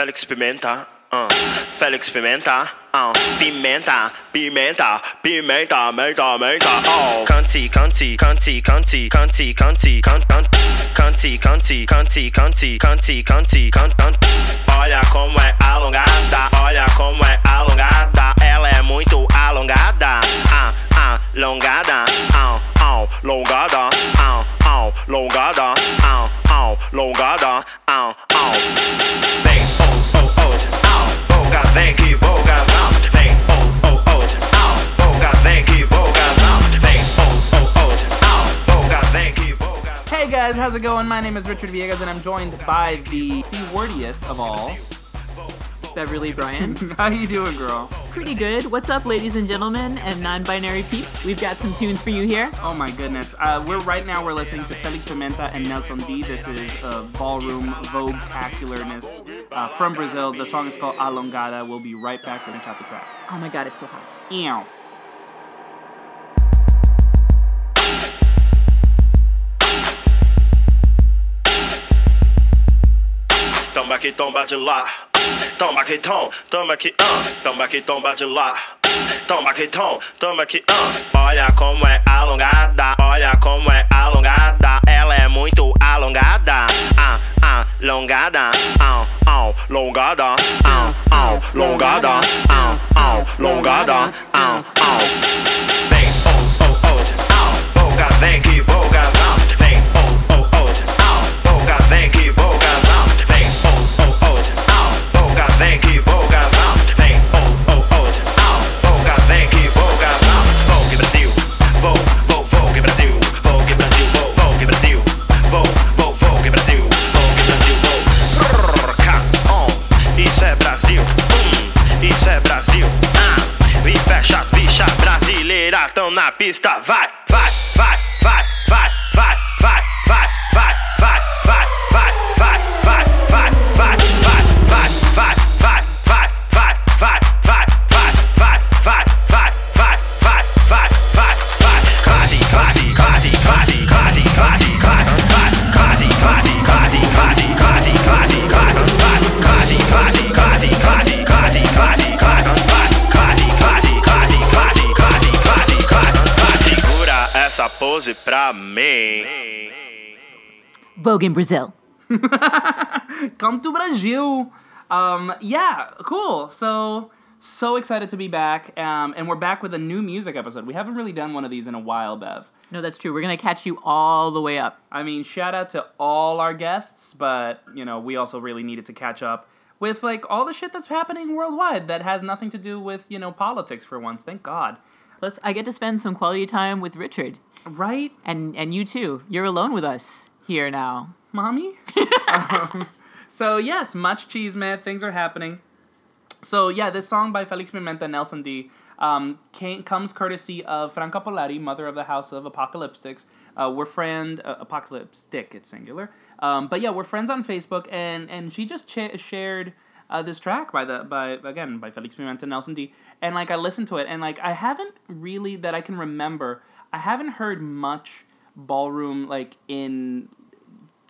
Félix Pimenta, uh, Félix Pimenta, uh, pimenta, pimenta, pimenta, menta, menta, oh. Canti, canti, canti, canti, canti, canti, canti, canti, canti, canti, canti, canti, canti, canti, Olha como é alongada, olha como é alongada, ela é muito alongada, ah, ah, alongada, ah, ah, alongada, ah, ah, alongada, ah, ah, alongada, ah, ah. Hey guys, how's it going? My name is Richard Villegas, and I'm joined by the C-wordiest of all. Beverly Bryan. How you doing, girl? Pretty good. What's up, ladies and gentlemen, and non-binary peeps? We've got some tunes for you here. Oh my goodness. Uh, we're right now we're listening to Felix Pimenta and Nelson D. This is uh, ballroom vogue-tacularness uh, from Brazil. The song is called Alongada. We'll be right back. We're gonna chop the track. Oh my god, it's so hot. Ew. Toma que tomba de lá. Toma que tom, toma que ah. Toma que tomba de lá. Toma que tom, toma que ah. Olha como é alongada, olha como é alongada. Ela é muito alongada. Ah, ah, alongada. Ah, ah, alongada. Ah, ah, alongada. Ah, ah, alongada. Ah, ah. Vem, oh, oh, oh. Ah, boca, vem que na pista, vai, vai, vai, vai, Vogue in Brazil. Come to Brazil. Um, yeah, cool. So so excited to be back. Um, and we're back with a new music episode. We haven't really done one of these in a while, Bev. No, that's true. We're gonna catch you all the way up. I mean, shout out to all our guests, but you know, we also really needed to catch up with like all the shit that's happening worldwide that has nothing to do with, you know, politics for once. Thank God. Plus, I get to spend some quality time with Richard, Right? and and you too. You're alone with us here now. mommy. um, so yes, much cheese, man. Things are happening. So yeah, this song by Felix Pimenta and Nelson D um, came, comes courtesy of Franca Polari, mother of the house of Apocalyptics. Uh, we're friend uh, Apocalyptic, it's singular. Um, but yeah, we're friends on Facebook, and and she just cha- shared. Uh, this track by the by again by Felix Pimenta and Nelson D and like I listened to it and like I haven't really that I can remember I haven't heard much ballroom like in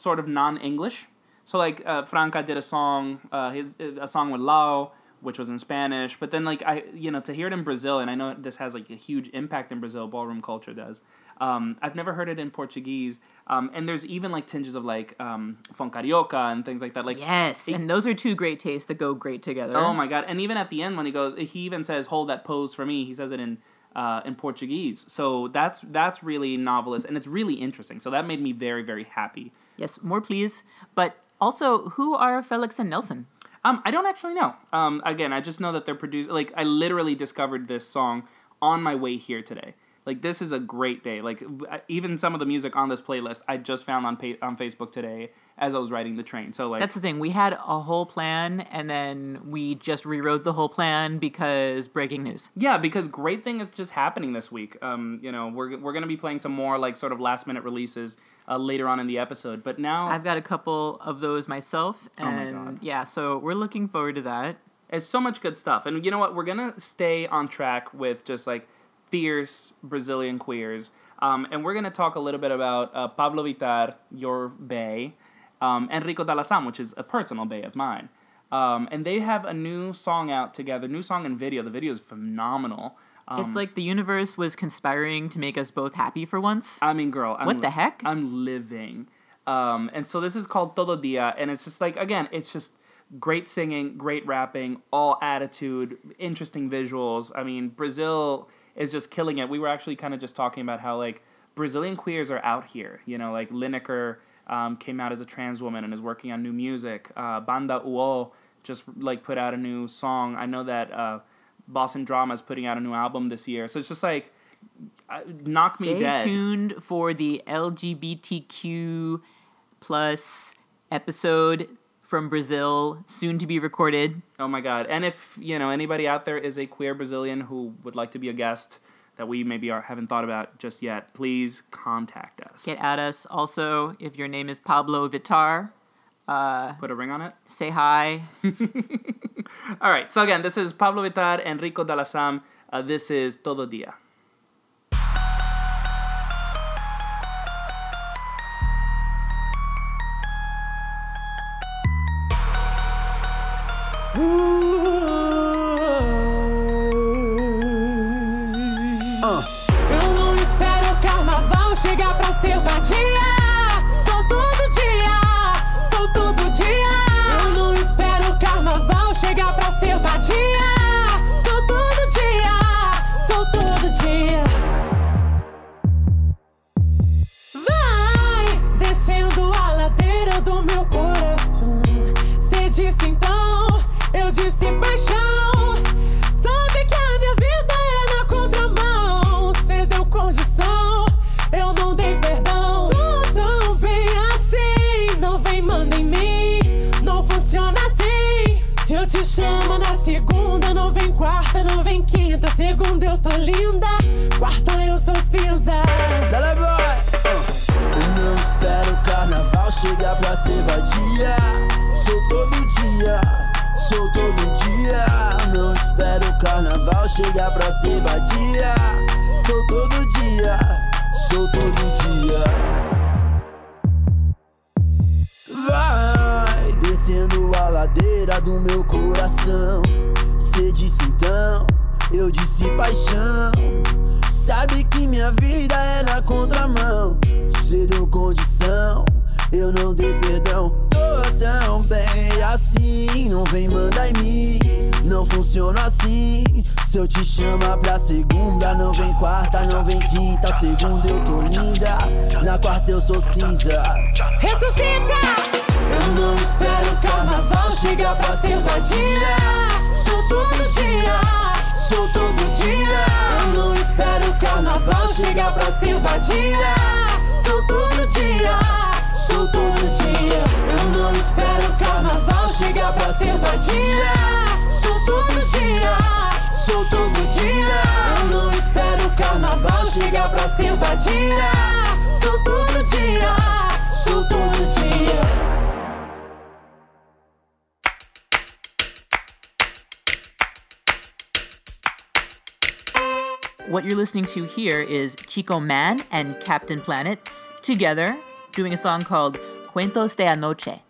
sort of non-English. So like uh, Franca did a song, uh, his a song with Lao, which was in Spanish. But then like I, you know, to hear it in Brazil, and I know this has like a huge impact in Brazil. Ballroom culture does. Um, I've never heard it in Portuguese, um, and there's even like tinges of like um, funk carioca and things like that. Like Yes, it- and those are two great tastes that go great together. Oh my god! And even at the end, when he goes, he even says, "Hold that pose for me." He says it in uh, in Portuguese. So that's that's really novelist, and it's really interesting. So that made me very very happy. Yes, more please. But also, who are Felix and Nelson? Um, I don't actually know. Um, again, I just know that they're produced. Like I literally discovered this song on my way here today. Like this is a great day. Like even some of the music on this playlist I just found on pa- on Facebook today as I was riding the train. So like That's the thing. We had a whole plan, and then we just rewrote the whole plan because breaking news. Yeah, because great thing is just happening this week. Um, you know, we're we're gonna be playing some more like sort of last minute releases uh, later on in the episode. But now I've got a couple of those myself, Oh my and God. yeah, so we're looking forward to that. It's so much good stuff. And you know what? We're going to stay on track with just like fierce Brazilian queers. Um, and we're going to talk a little bit about uh, Pabllo Vittar, your bay, um, Enrico Dalasam, which is a personal bay of mine. Um, and they have a new song out together, new song and video. The video is phenomenal. Um, it's like the universe was conspiring to make us both happy for once. I mean, girl, I'm, What the heck? I'm living. Um, and so this is called Todo Dia, and it's just like again, it's just great singing, great rapping, all attitude, interesting visuals. I mean, Brazil is just killing it. We were actually kind of just talking about how like Brazilian queers are out here. You know, like Liniker um, came out as a trans woman and is working on new music. Uh, Banda Uo just like put out a new song. I know that uh, Boss in Drama is putting out a new album this year. So it's just like uh, knock Stay me dead. Stay tuned for the LGBTQ plus episode from Brazil, soon to be recorded. Oh my god! And if you know anybody out there is a queer Brazilian who would like to be a guest that we maybe are, haven't thought about just yet, please contact us. Get at us. Also, if your name is Pabllo Vittar, Put a ring on it. say hi. All right. So again, this is Pabllo Vittar, Enrico Dalasam. Uh, this is Todo Dia. Disse então, eu disse paixão. Sabe que a minha vida é na contramão. Cê deu condição, eu não dei perdão. Tô tão bem assim, não vem manda em mim. Não funciona assim. Se eu te chamo na segunda, não vem quarta, não vem quinta. Segunda eu tô linda, quarta eu sou cinza. Dale boy! Eu não espero o carnaval chegar pra ser vadia. Chegar pra ser vadia. Sou todo dia, sou todo dia. Vai descendo a ladeira do meu coração. Cê disse então, eu disse paixão. Sabe que minha vida é na contramão. Cê deu condição, eu não dei perdão. Tô tão bem assim, não vem mandar em mim. Não funciona assim. Se eu te chamar pra segunda, não vem quarta, não vem quinta. Segunda eu tô linda, na quarta eu sou cinza. Ressuscita! Eu não espero o carnaval chegar pra ser vadia. Sou todo dia, sou todo dia. Eu não espero o carnaval chegar pra ser vadia. Sou todo dia, sou todo dia. Eu não espero o carnaval chegar pra ser vadia. Sou todo dia, sou todo dia. Eu não espero o carnaval chegar pra ser vadia. Sou todo dia, sou todo dia. What you're listening to here is Chico Mann and Captain Planet together doing a song called Cuentos de Anoche.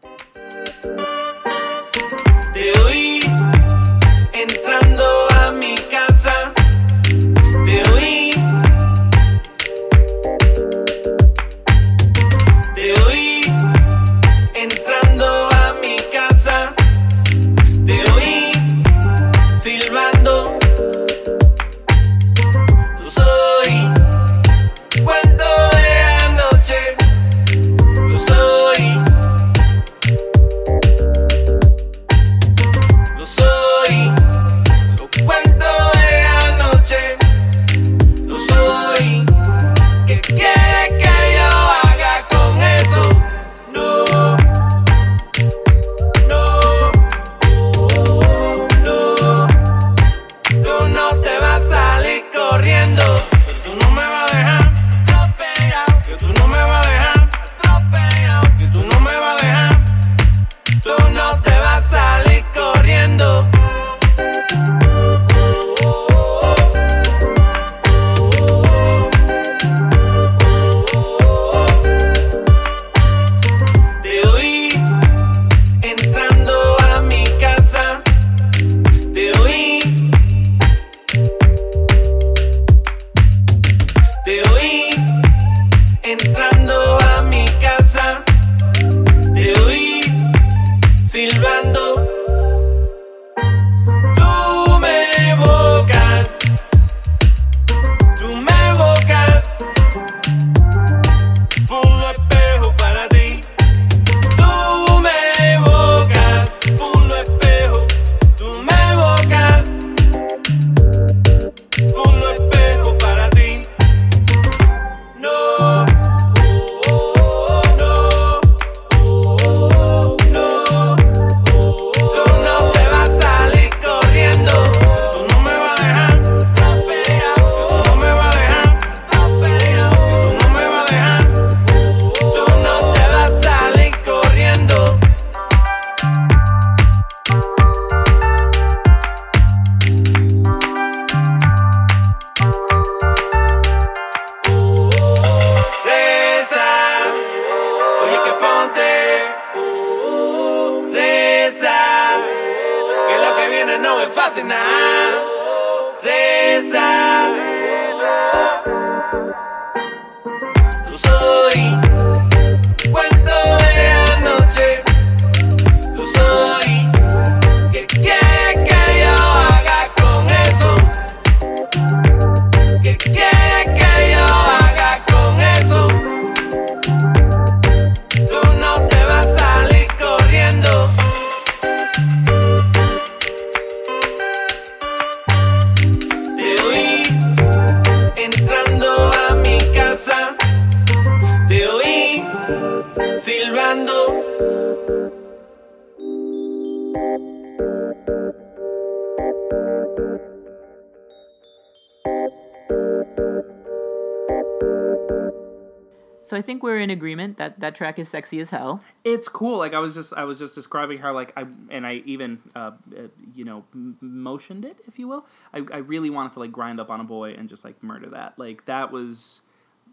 Hace nada. Reza. Think we're in agreement that that track is sexy as hell. It's cool. Like I was just I was just describing her like I and I even uh, uh, you know m- motioned it if you will. I I really wanted to like grind up on a boy and just like murder that. Like that was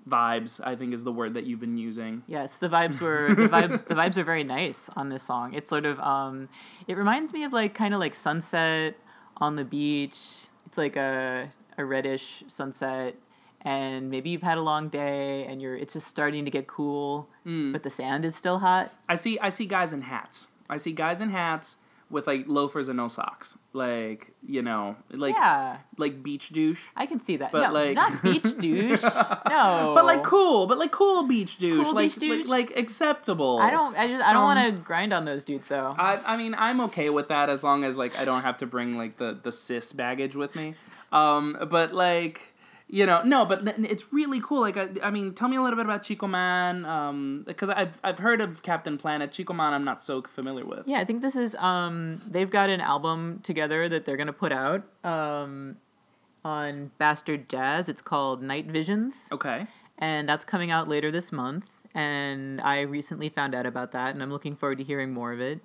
vibes. I think is the word that you've been using. Yes, the vibes were the vibes the vibes are very nice on this song. It's sort of um it reminds me of like kind of like sunset on the beach. It's like a a reddish sunset and maybe you've had a long day and you're it's just starting to get cool, but the sand is still hot. I see I see guys in hats. I see guys in hats with like loafers and no socks. Like you know like yeah, like beach douche. I can see that. But, no, like- not beach douche. No. But like cool, but like cool beach douche, Cool like, beach douche? like like acceptable. I don't I just I don't Um, want to grind on those dudes though. I, I mean I'm okay with that as long as like I don't have to bring like the the cis baggage with me. Um, but like you know no, but it's really cool. Like I, I mean, tell me a little bit about Chico Mann. Um, because I've I've heard of Captain Planet. Chico Mann, I'm not so familiar with. Yeah, I think this is um they've got an album together that they're gonna put out um on Bastard Jazz. It's called Night Visions, Okay. and that's coming out later this month. And I recently found out about that, and I'm looking forward to hearing more of it.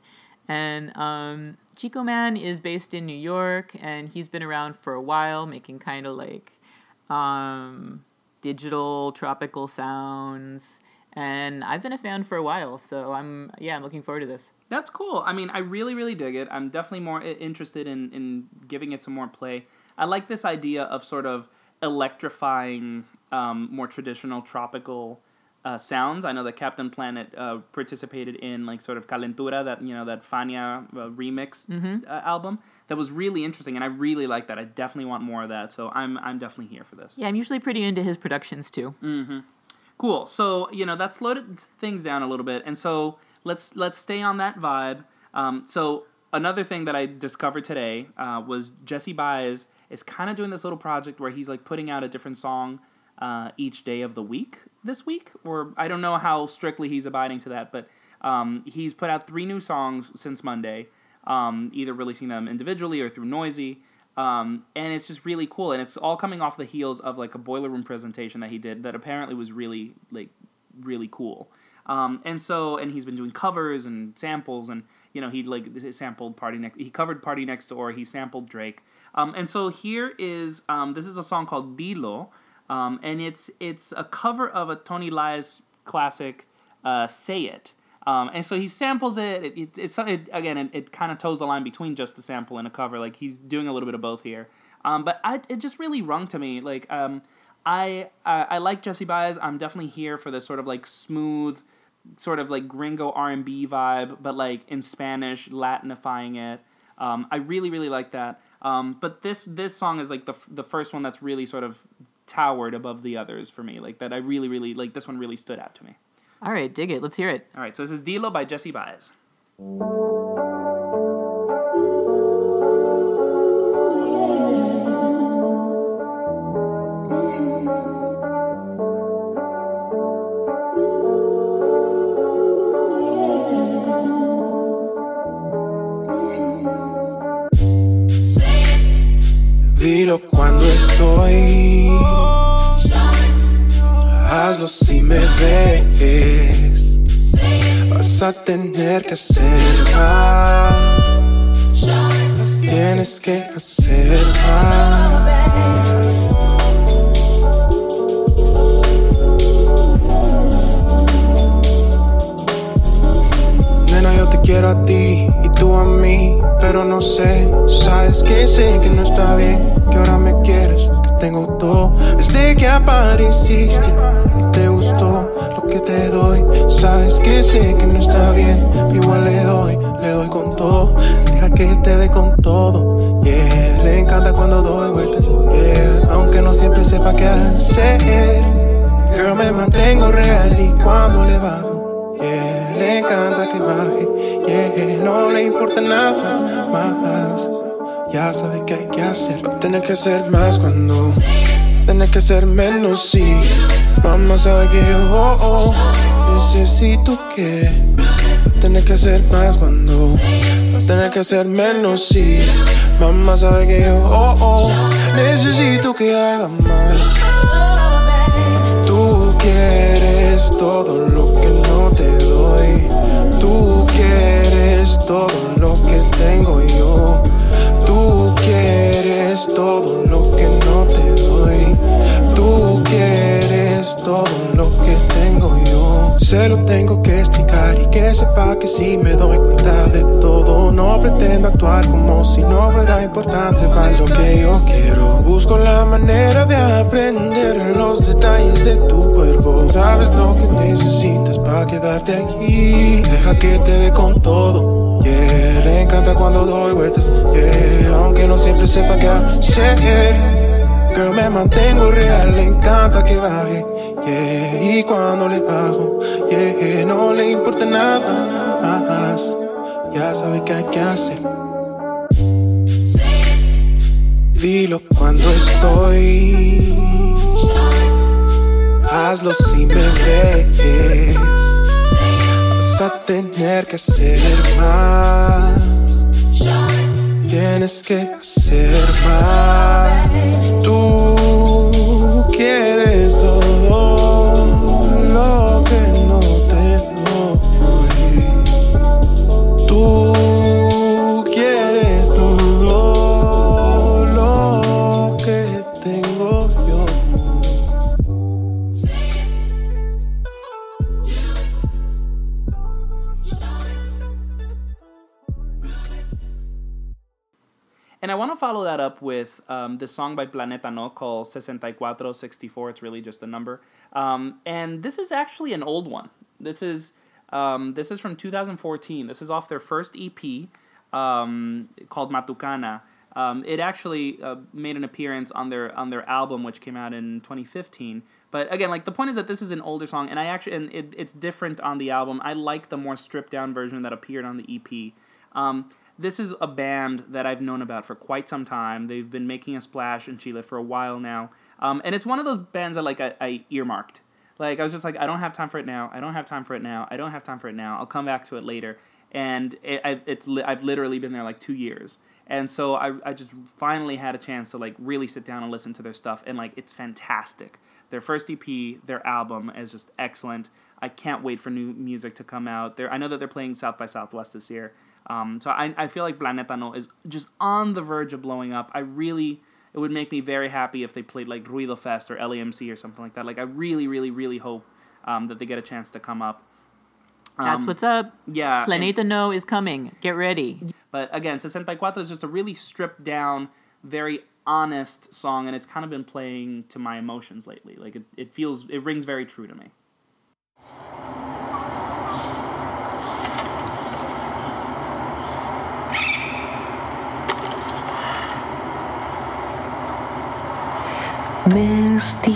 And um, Chico Mann is based in New York, and he's been around for a while, making kind of like um, digital tropical sounds. And I've been a fan for a while, so I'm yeah, I'm looking forward to this. That's cool. I mean, I really, really dig it. I'm definitely more interested in, in giving it some more play. I like this idea of sort of electrifying um, more traditional tropical uh, sounds. I know that Captain Planet uh, participated in like sort of Calentura, that you know that Fania uh, remix uh, album. That was really interesting, and I really like that. I definitely want more of that. So I'm I'm definitely here for this. Yeah, I'm usually pretty into his productions too. Cool. So you know that slowed things down a little bit, and so let's let's stay on that vibe. Um, so another thing that I discovered today uh, was Jesse Baez is kind of doing this little project where he's like putting out a different song uh, each day of the week this week, or I don't know how strictly he's abiding to that, but um, he's put out three new songs since Monday, um, either releasing them individually or through Noisey. Um, and it's just really cool, and it's all coming off the heels of like a boiler room presentation that he did that apparently was really like really cool. Um, and so, and he's been doing covers and samples, and you know he like sampled Party Next, he covered PartyNextDoor, he sampled Drake. Um, and so here is um, this is a song called Dilo, um, and it's it's a cover of a Tory Lanez classic, uh, Say It. Um, and so he samples it. it, it it's it, again, it, it kind of toes the line between just the sample and a cover. Like he's doing a little bit of both here. Um, but I, it just really rung to me. Like um, I, I I like Jesse Baez. I'm definitely here for this sort of like smooth, sort of like gringo R and B vibe, but like in Spanish, Latinifying it. Um, I really really like that. Um, but this this song is like the the first one that's really sort of towered above the others for me. Like that I really really like this one really stood out to me. All right, dig it. Let's hear it. All right, so this is Dilo by Jesse Baez. Dilo cuando estoy. Hazlo si me ves. Vas a tener que hacer más. Tienes que hacer más. Nena, yo te quiero a ti y tú a mí. Pero no sé. Sabes que sé que no está bien, que ahora me quieres, que tengo todo. Desde que apareciste y te gustó lo que te doy. Sabes que sé que no está bien, igual le doy, le doy con todo. Deja que te dé con todo, yeah. Le encanta cuando doy vueltas, yeah. Aunque no siempre sepa qué hacer. Girl, me mantengo real y cuando le bajo, yeah, le encanta que baje, yeah, no le importa nada más. Ya sabe qué hay que hacer. Tener que ser más cuando, tener que ser menos, sí. Mamá sabe que yo, oh, oh, necesito que, tener que ser más cuando, tener que ser menos, sí. Mamá sabe que yo, oh, oh, necesito que haga más. Tú quieres todo lo que no te doy. Tú quieres todo lo que tengo quieres todo lo que no te doy. Tú quieres todo lo que tengo yo. Se lo tengo que y que sepa que si me doy cuenta de todo. No pretendo actuar como si no fuera importante para lo que yo quiero. Busco la manera de aprender los detalles de tu cuerpo. Sabes lo que necesitas para quedarte aquí. Deja que te dé con todo. Yeah, le encanta cuando doy vueltas. Yeah, aunque no siempre sepa qué hacer. Girl, me mantengo real, le encanta que baje. Yeah, y cuando le bajo, yeah, no le importa nada más. Ya sabe qué hay que hacer. Dilo cuando estoy. Hazlo si me ves. Vas a tener que hacer más. Tienes que hacer más. Tú quieres follow that up with um, this song by Planeta No called 64, 64. It's really just a number. Um, and this is actually an old one. This is um, this is from 2014. This is off their first EP um, called Matucana. Um, it actually uh, made an appearance on their on their album, which came out in 2015. But again, like the point is that this is an older song, and I actually and it, it's different on the album. I like the more stripped down version that appeared on the EP. Um, this is a band that I've known about for quite some time. They've been making a splash in Chile for a while now, um, and it's one of those bands that like I, I earmarked. Like I was just like, I don't have time for it now. I don't have time for it now. I don't have time for it now. I'll come back to it later. And it, I, it's li- I've literally been there like two years, and so I, I just finally had a chance to like really sit down and listen to their stuff, and like it's fantastic. Their first EP, their album is just excellent. I can't wait for new music to come out. There, I know that they're playing South by Southwest this year. Um, so I, I feel like Planeta No is just on the verge of blowing up. I really, it would make me very happy if they played like Ruido Fest or LAMC or something like that. Like I really, really, really hope um, that they get a chance to come up. That's Um, what's up. Yeah. Planeta No is coming. Get ready. but again, 64 is just a really stripped down, very honest song, and it's kind of been playing to my emotions lately. Like it, it feels, it rings very true to me. Me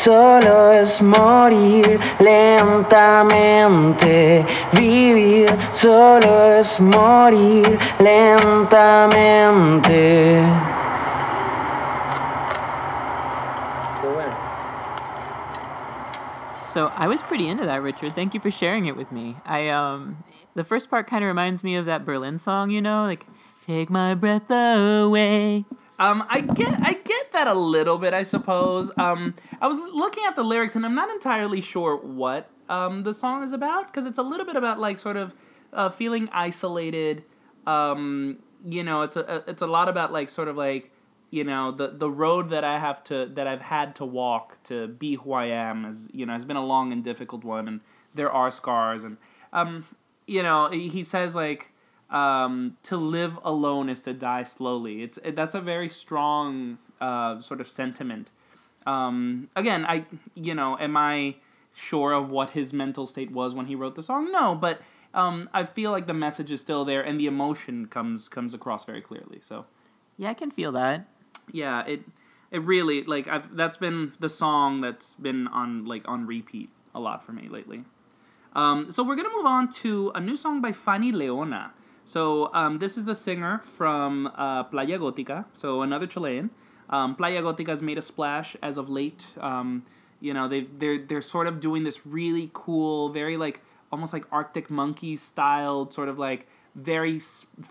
solo es morir lentamente. Vivir solo es morir lentamente. So I was pretty into that, Richard. Thank you for sharing it with me. I um, the first part kind of reminds me of that Berlin song, you know, like "Take My Breath Away." Um, I get I get that a little bit, I suppose. Um, I was looking at the lyrics and I'm not entirely sure what um, the song is about because it's a little bit about like sort of uh, feeling isolated. Um, you know, it's a it's a lot about like sort of like you know the the road that I have to that I've had to walk to be who I am is you know has been a long and difficult one and there are scars and um you know he says like um, to live alone is to die slowly. It's it, that's a very strong uh, sort of sentiment. Um, again, I you know, am I sure of what his mental state was when he wrote the song? No, but um, I feel like the message is still there and the emotion comes comes across very clearly. So Yeah, I can feel that. yeah, it it really like I've that's been the song that's been on like on repeat a lot for me lately. Um, so we're gonna move on to a new song by Fanny Leona. So um, this is the singer from uh, Playa Gótica, so another Chilean. Um, Playa Gótica has made a splash as of late. Um, you know, they they're they're sort of doing this really cool, very like almost like Arctic Monkeys styled, sort of like very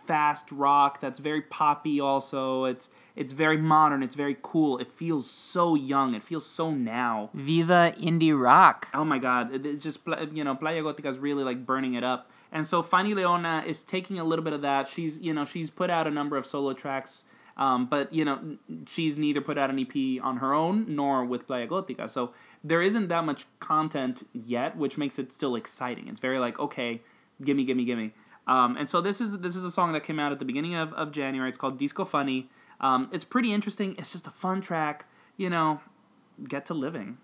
fast rock that's very poppy. Also, it's it's very modern. It's very cool. It feels so young. It feels so now. Viva indie rock. Oh my god, it's just you know Playa Gótica is really like burning it up. And so Fanny Leona is taking a little bit of that. She's you know she's put out a number of solo tracks, um, but you know she's neither put out an EP on her own nor with Playa Gótica. So there isn't that much content yet, which makes it still exciting. It's very like okay, gimme, gimme, gimme. Um, and so this is this is a song that came out at the beginning of, of January. It's called Disco Funny. Um, it's pretty interesting. It's just a fun track. You know, get to living.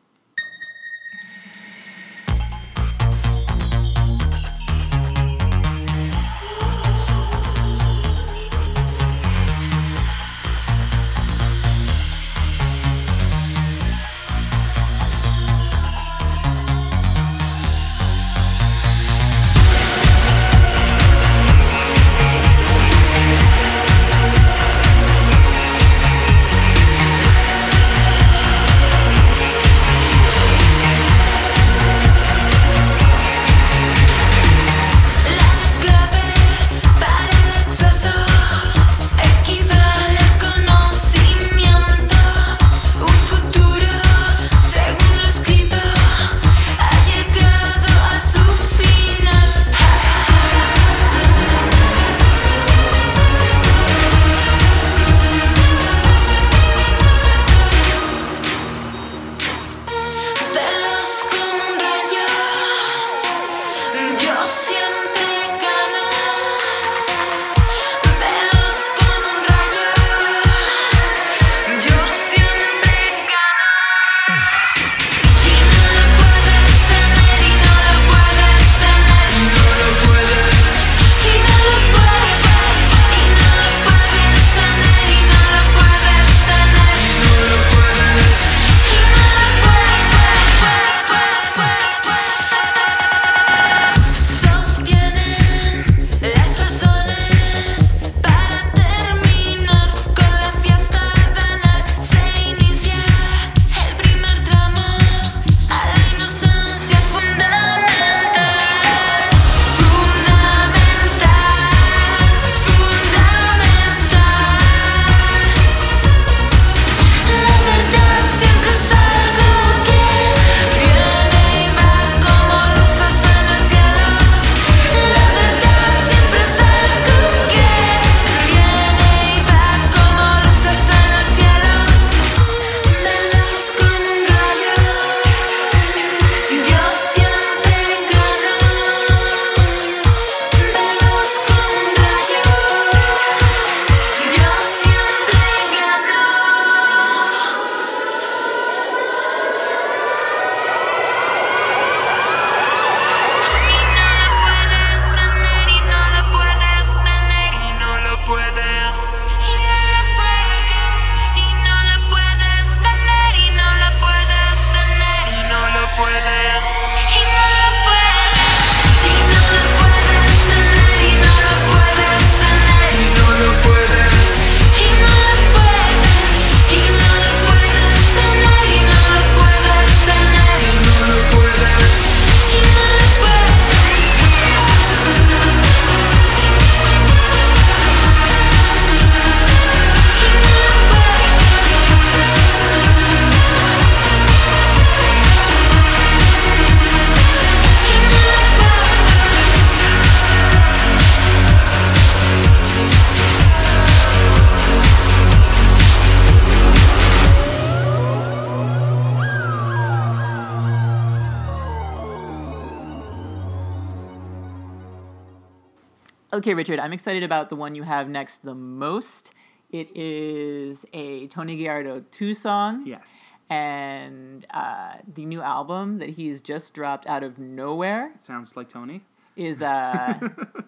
Okay, Richard, I'm excited about the one you have next the most. It is a Tony Gallardo 2 song. Yes. And uh, the new album that he's just dropped out of nowhere Sounds like Tony. is uh,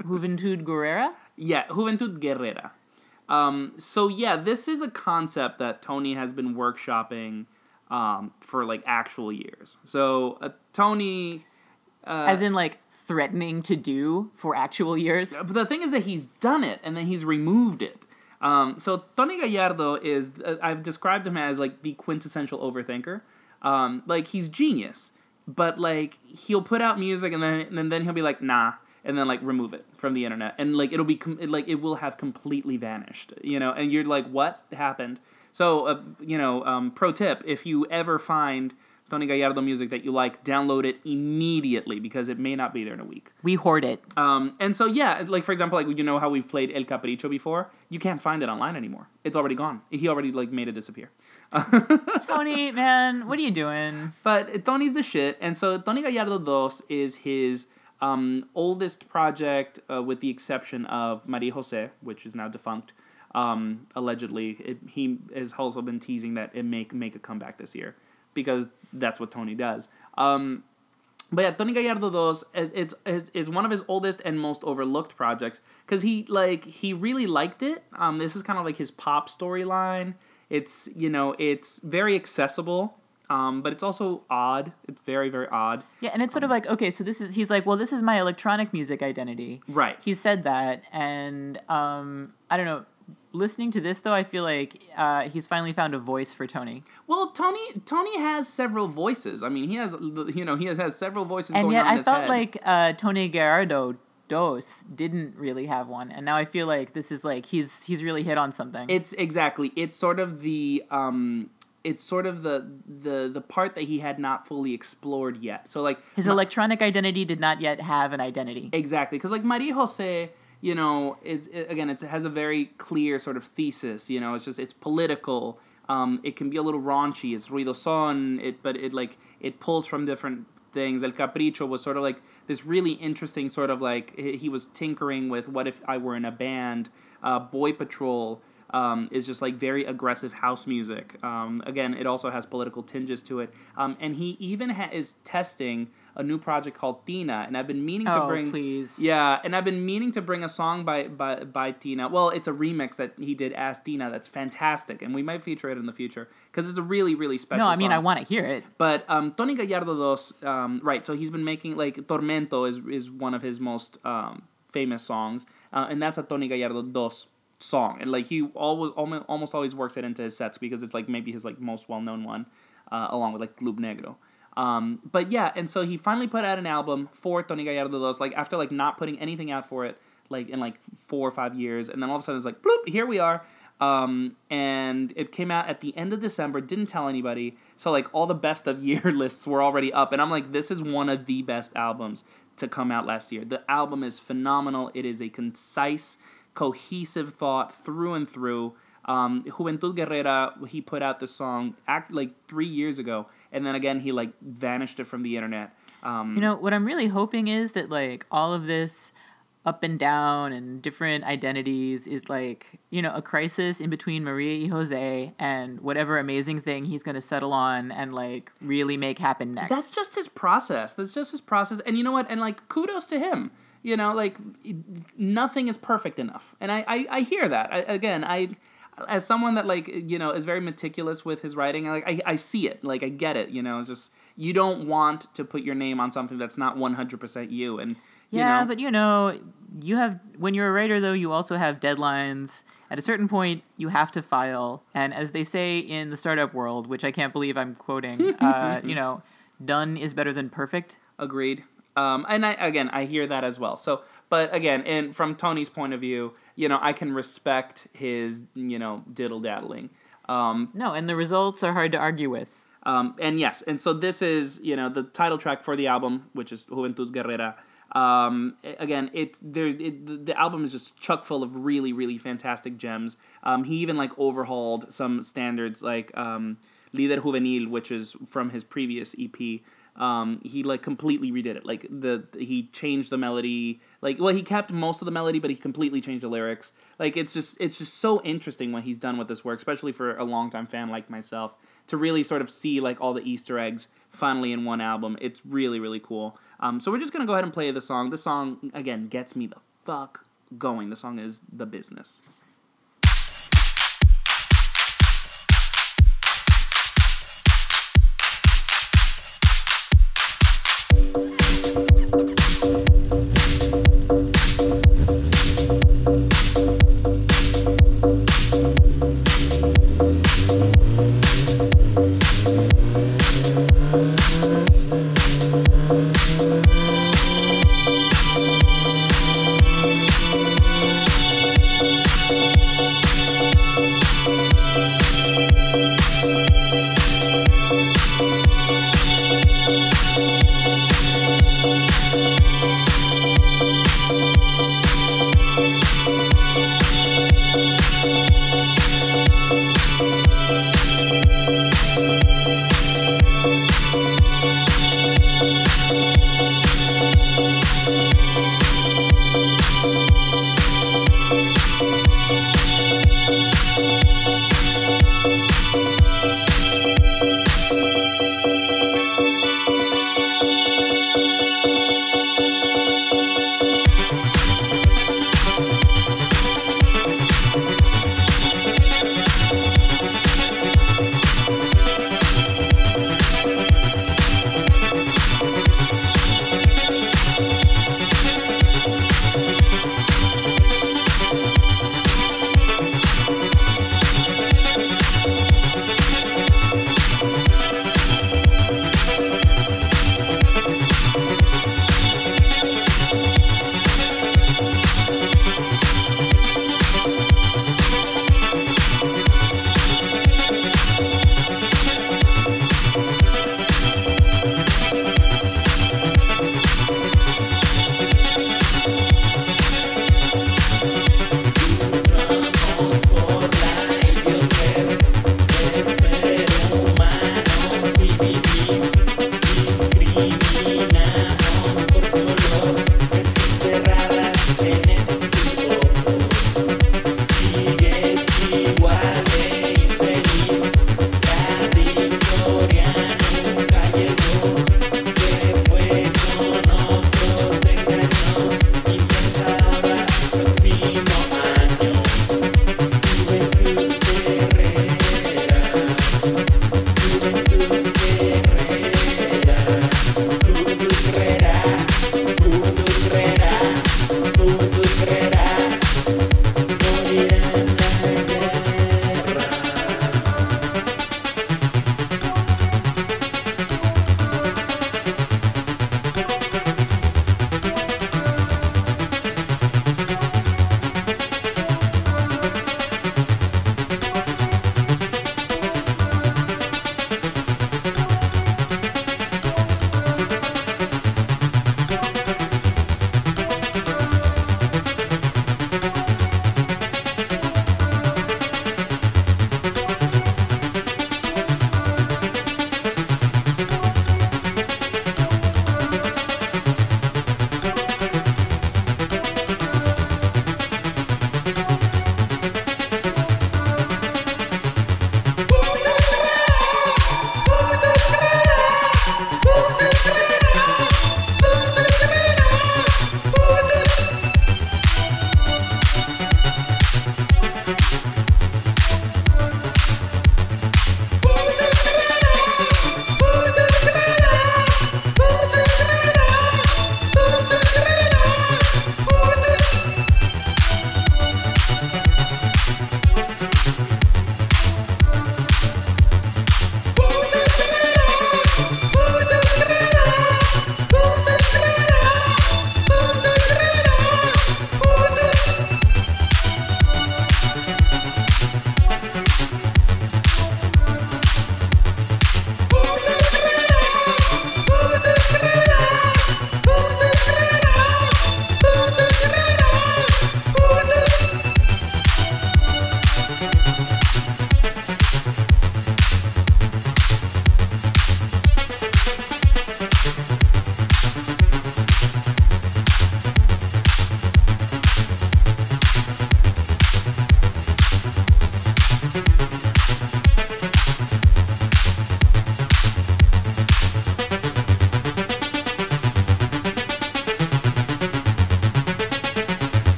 Juventud Guerrera. Yeah, Juventud Guerrera. Um, so yeah, this is a concept that Tony has been workshopping um, for like actual years. So uh, Tony, uh, as in, like, threatening to do for actual years. but the thing is that he's done it and then he's removed it. Um, so Tony Gallardo is uh, I've described him as like the quintessential overthinker. Um, like he's genius, but like he'll put out music and then and then he'll be like nah, and then like remove it from the internet and like it'll be com- it, like it will have completely vanished, you know. And you're like what happened? So uh, you know, um, pro tip: if you ever find Tony Gallardo music that you like, download it immediately because it may not be there in a week. We hoard it. Um, and so yeah, like for example, like you know how we've played El Capricho before, you can't find it online anymore. It's already gone. He already like made it disappear. Tony, man, what are you doing? But Tony's the shit, and so Tony Gallardo Dos is his um, oldest project, uh, with the exception of Maria Jose, which is now defunct. Um, allegedly, it, he has also been teasing that it may make a comeback this year because that's what Tony does. Um, but yeah, Tony Gallardo Dos, it- it's, it's is one of his oldest and most overlooked projects because he like he really liked it. Um, this is kind of like his pop storyline. It's you know it's very accessible, um, but it's also odd. It's very very odd. Yeah, and it's sort of like, okay, so this is, he's like, well, this is my electronic music identity. Right. He said that, and um, I don't know. Listening to this, though, I feel like uh, he's finally found a voice for Tony. Well, Tony Tony has several voices. I mean, he has you know he has, has several voices. And going yet, I felt head. like uh, Tony Gallardo Dos didn't really have one, and now I feel like this is like he's he's really hit on something. It's exactly. It's sort of the um it's sort of the the the part that he had not fully explored yet. So like His Ma- electronic identity did not yet have an identity. exactly because like Maria Jose, you know, it's it, again it's, it has a very clear sort of thesis. You know, it's just it's political. Um, it can be a little raunchy. It's ruidosón. It but it like it pulls from different things. El Capricho was sort of like this really interesting sort of like he he was tinkering with what if I were in a band. Uh, Boy Patrol um, is just like very aggressive house music. Um, again, it also has political tinges to it. Um, and he even ha- is testing a new project called Tina, and I've been meaning to Oh, bring. please. Yeah, and I've been meaning to bring a song by by by Tina. Well, it's a remix that he did as Tina. That's fantastic, and we might feature it in the future because it's a really really special. No, I mean song. I want to hear it. But um, Tony Gallardo dos, um, right? So he's been making like Tormento is is one of his most um, famous songs, uh, and that's a Tony Gallardo dos song, and like he always almost, always works it into his sets because it's like maybe his like most well known one, uh, along with like Club Negro. Um, but yeah, and so he finally put out an album for Tony Gallardo dos, like after like not putting anything out for it like in like four or five years, and then all of a sudden it's like bloop, here we are. Um, and it came out at the end of December. Didn't tell anybody. So like all the best of year lists were already up, and I'm like, this is one of the best albums to come out last year. The album is phenomenal. It is a concise, cohesive thought through and through. Um, Juventud Guerrera, he put out the song act like three years ago, and then again he like vanished it from the internet. Um, You know, what I'm really hoping is that like all of this up and down and different identities is like, you know, a crisis in between Maria y Jose and whatever amazing thing he's going to settle on and like really make happen next. That's just his process. That's just his process. And you know what? And like kudos to him. You know, like nothing is perfect enough. And I I, I hear that. I, again, I as someone that like you know is very meticulous with his writing, like I, I see it. Like I get it. You know, just you don't want to put your name on something that's not one hundred percent you. And you yeah, know, but you know, you have when you're a writer though, you also have deadlines. At a certain point, you have to file, and as they say in the startup world, which I can't believe I'm quoting, uh, you know, done is better than perfect. Agreed. Um, and I again, I hear that as well. So, but again, and from Tony's point of view, you know, I can respect his, you know, diddle daddling. Um, No, and the results are hard to argue with. um, and yes, and so this is, you know, the title track for the album, which is Juventud Guerrera. Um, again, it's there. It, the, the album is just chock full of really, really fantastic gems. Um, he even like overhauled some standards, like um, Líder Juvenil, which is from his previous EP. Um, he like completely redid it. Like the he changed the melody. Like well, he kept most of the melody, but he completely changed the lyrics. Like it's just it's just so interesting what he's done with this work, especially for a longtime fan like myself, to really sort of see like all the Easter eggs finally in one album. It's really really cool. Um, so we're just gonna go ahead and play the song. This song again gets me the fuck going. The song is the business.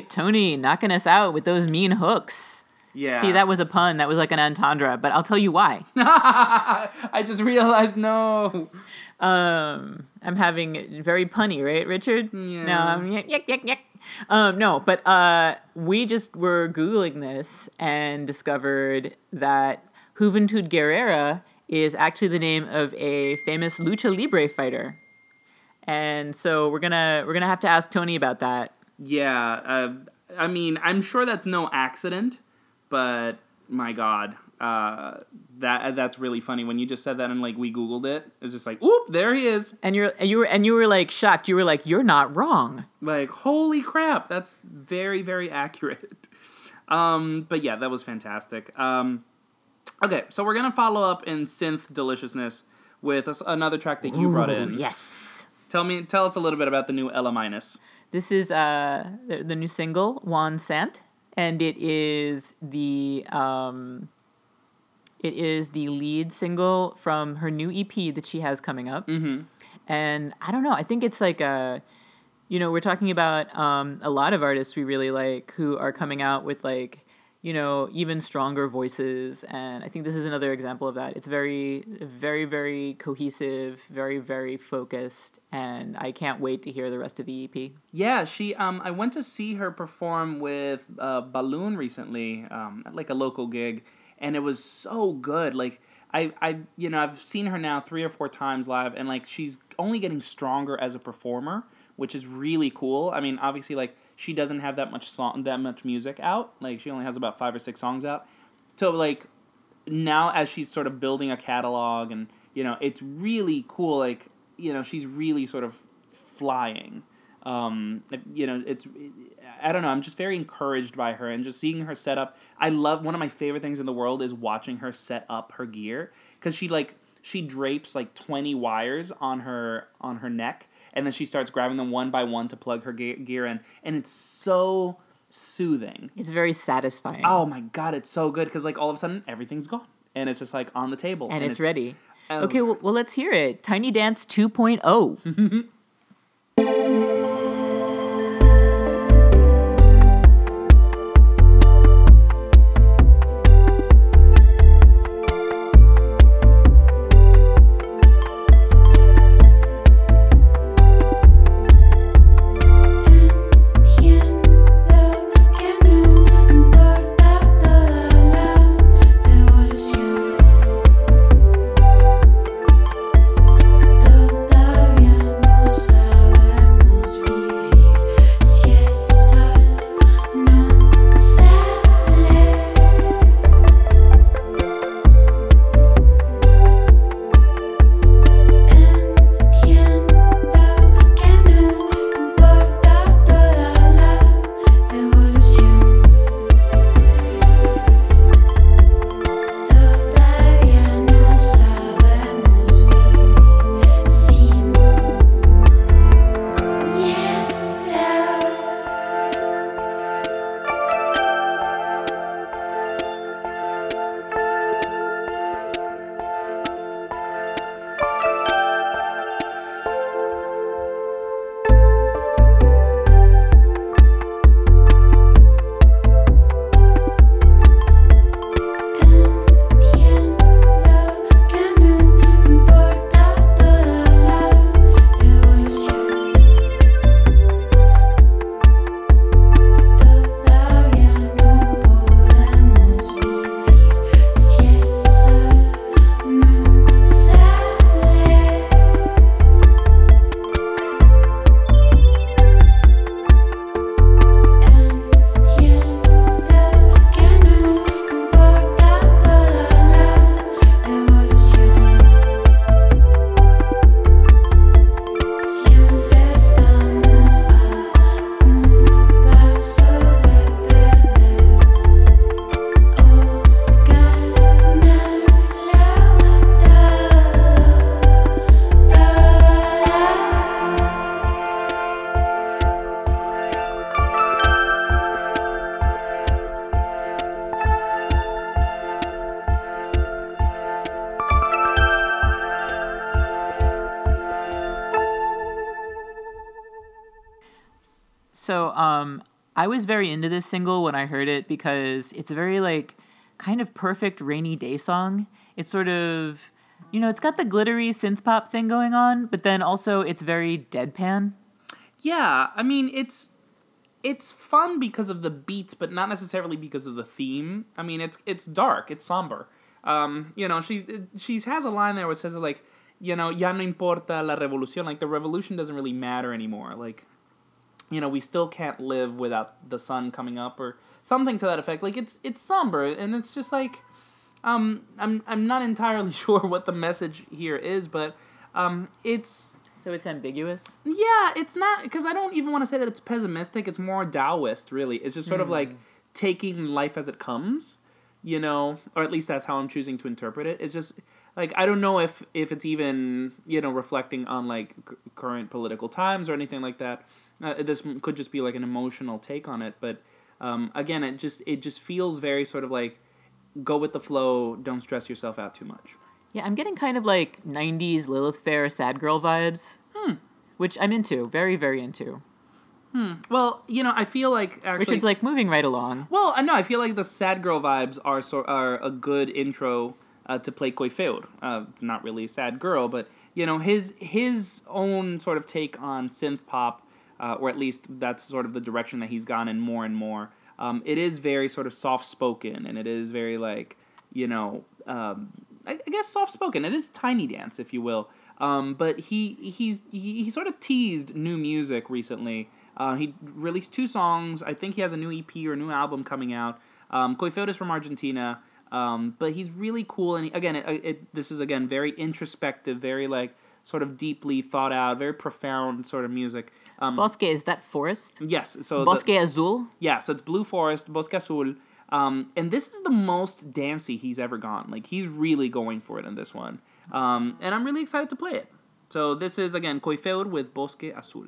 Right, Tony knocking us out with those mean hooks. Yeah. See, that was a pun. That was like an entendre, but I'll tell you why. I just realized no. Um, I'm having very punny, right, Richard? Yeah. No, I'm yak, yak, yak, yak. Um, no, but uh, we just were googling this and discovered that Juventud Guerrera is actually the name of a famous lucha libre fighter, and so we're gonna we're gonna have to ask Tony about that. Yeah. Uh, I mean, I'm sure that's no accident, but my God, uh, that that's really funny. When you just said that and like we Googled it, It's just like, oop, there he is. And you're and you were and you were like shocked. You were like, "You're not wrong." Like, holy crap, that's very, very accurate. Um, but yeah, that was fantastic. Um, okay, so we're gonna follow up in synth deliciousness with another track that you brought in. Yes. Tell me, tell us a little bit about the new Ela Minus. This is uh the, the new single Juan Sant, and it is the um it is the lead single from her new EP that she has coming up. Mm-hmm. And I don't know, I think it's like a you know, we're talking about um a lot of artists we really like who are coming out with like you know, even stronger voices. And I think this is another example of that. It's very, very, very cohesive, very, very focused. And I can't wait to hear the rest of the EP. Yeah, she. Um, I went to see her perform with uh, Balloon recently, um, at like a local gig, and it was so good. Like I, I, you know, I've seen her now three or four times live, and like she's only getting stronger as a performer, which is really cool. I mean, obviously, like she doesn't have that much song, that much music out. Like she only has about five or six songs out. So like now, as she's sort of building a catalog, and you know, it's really cool. Like you know, she's really sort of flying um you know it's i don't know i'm just very encouraged by her and just seeing her set up i love one of my favorite things in the world is watching her set up her gear because she like she drapes like 20 wires on her on her neck and then she starts grabbing them one by one to plug her gear in and it's so soothing It's very satisfying. oh my god it's so good because like all of a sudden everything's gone and it's just like on the table and, it's, ready. oh. Okay, well, well, let's hear it. Tiny Dance oh. 2.0. was very into this single when I heard it because it's a very like kind of perfect rainy day song. It's sort of you know, it's got the glittery synth pop thing going on, but then also it's very deadpan. Yeah, I mean it's it's fun because of the beats, but not necessarily because of the theme. I mean, it's it's dark, it's somber. Um, you know, she she has a line there which says like, you know, ya no importa la revolución, like the revolution doesn't really matter anymore. Like, you know, we still can't live without the sun coming up or something to that effect. Like it's it's somber and it's just like um I'm I'm not entirely sure what the message here is, but um it's So it's ambiguous. yeah, it's not because I don't even want to say that it's pessimistic. It's more Taoist, really. It's just sort of like taking life as it comes, you know, or at least that's how I'm choosing to interpret it. It's just like I don't know if if it's even you know reflecting on like c- current political times or anything like that. Uh, this could just be like an emotional take on it, but um, again, it just it just feels very sort of like go with the flow. Don't stress yourself out too much. Yeah, I'm getting kind of like 90s Lilith Fair sad girl vibes. Which I'm into, very, very into. Hmm. Well, you know, I feel like actually Richard's like moving right along. Well, I know. I feel like the sad girl vibes are so, are a good intro uh, to play Coiffeur. Uh, it's not really a sad girl, but you know his his own sort of take on synth pop, uh, or at least that's sort of the direction that he's gone in more and more. Um, it is very sort of soft spoken, and it is very like you know, um, I, I guess soft spoken. It is tiny dance, if you will. Um, but he he's he, he sort of teased new music recently. Uh, he released two songs. I think he has a new EP or a new album coming out. Um, Coiffeur is from Argentina, um, but he's really cool. And he, again, it, it, this is again very introspective, very like sort of deeply thought out, very profound sort of music. Um, Bosque, is that forest? yes, so the- Bosque Azul? yeah, so it's Blue Forest, Bosque Azul. Um, and this is the most dancey he's ever gone. Like, he's really going for it in this one. Um, and I'm really excited to play it. So, this is, again, Coiffeur with Bosque Azul.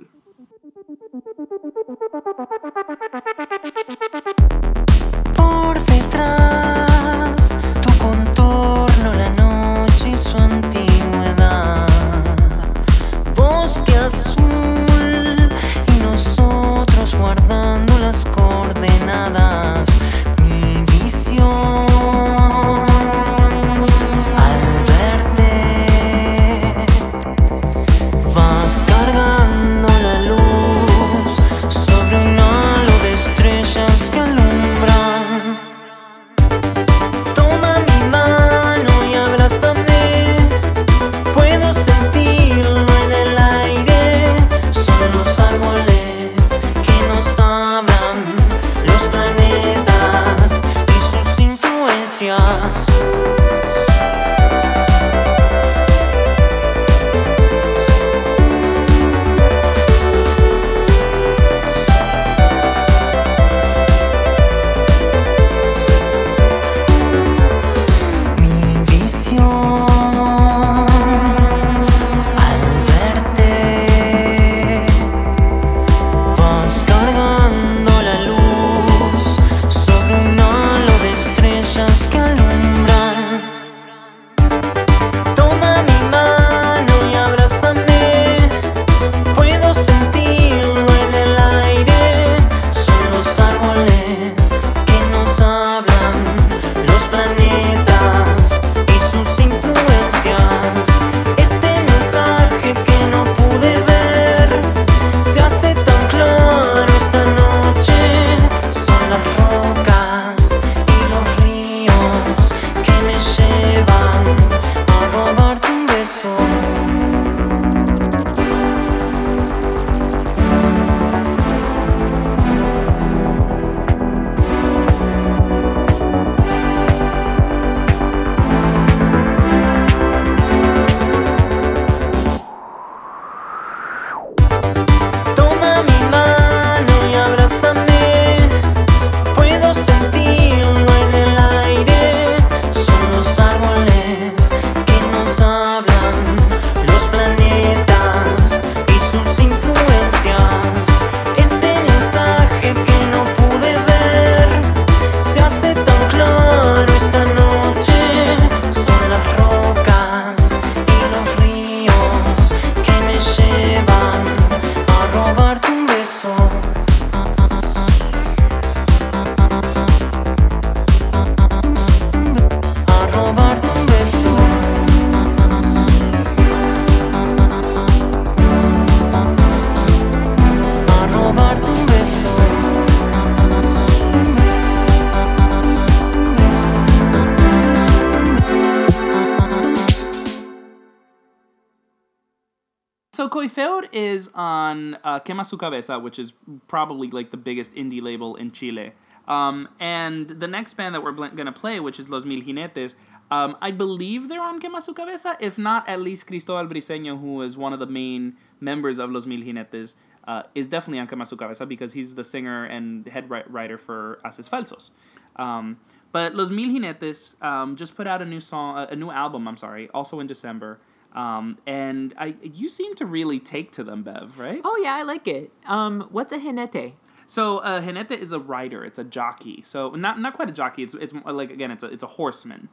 Is on uh, Quema Su Cabeza, which is probably like the biggest indie label in Chile. Um, and the next band that we're bl- gonna play, which is Los Mil Jinetes, um, I believe they're on Quema Su Cabeza. If not, at least Cristobal Briceño, who is one of the main members of Los Mil Jinetes, uh, is definitely on Quema Su Cabeza because he's the singer and head ri- writer for Ases Falsos. Um, but Los Mil Jinetes um, just put out a new song, a new album. I'm sorry, also in December. Um, and I, you seem to really take to them, Bev, right? Oh yeah, I like it. Um, what's a jinete? So uh, Jinete is a rider. It's a jockey. So not not quite a jockey. It's it's like again, it's a it's a horseman.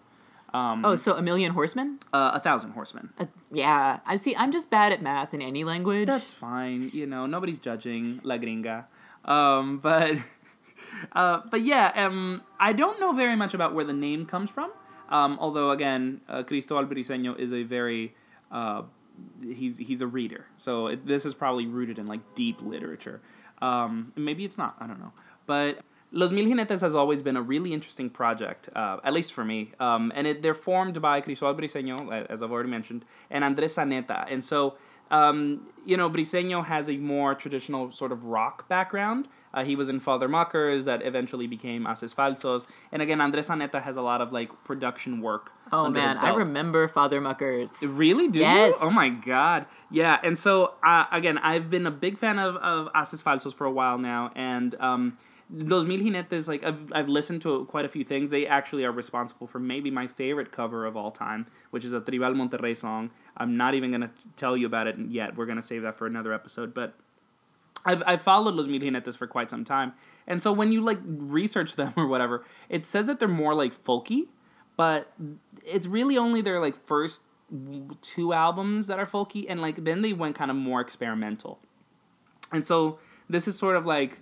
Um, Oh, so a million horsemen? uh, a thousand horsemen. Uh, yeah, I see. I'm just bad at math in any language. That's fine. You know, nobody's judging La Gringa. Um, but, uh, but yeah, um, I don't know very much about where the name comes from. Um, although again, uh, Cristobal Briceño is a very, uh, he's he's a reader. So it, this is probably rooted in like deep literature. Um, maybe it's not. I don't know. But Los Mil Jinetes has always been a really interesting project, uh, at least for me. Um, and it, they're formed by Cristobal Briceño, as I've already mentioned, and Andres Saneta. And so, um, you know, Briceño has a more traditional sort of rock background. Uh, he was in Fother Muckers that eventually became Ases Falsos. And again, Andres Saneta has a lot of like production work. oh man, I remember Fother Muckers. Really? Do Yes. you? Oh my god. Yeah. And so uh, again, I've been a big fan of of Haces Falsos for a while now, and um, Los Mil Jinetes, like I've I've listened to quite a few things. They actually are responsible for maybe my favorite cover of all time, which is a Tribal Monterrey song. I'm not even gonna tell you about it yet. We're gonna save that for another episode, but. I've, I've followed Los Mil Jinetes for quite some time. And so when you like research them or whatever, it says that they're more like folky, but it's really only their like first two albums that are folky and like then they went kind of more experimental. And so this is sort of like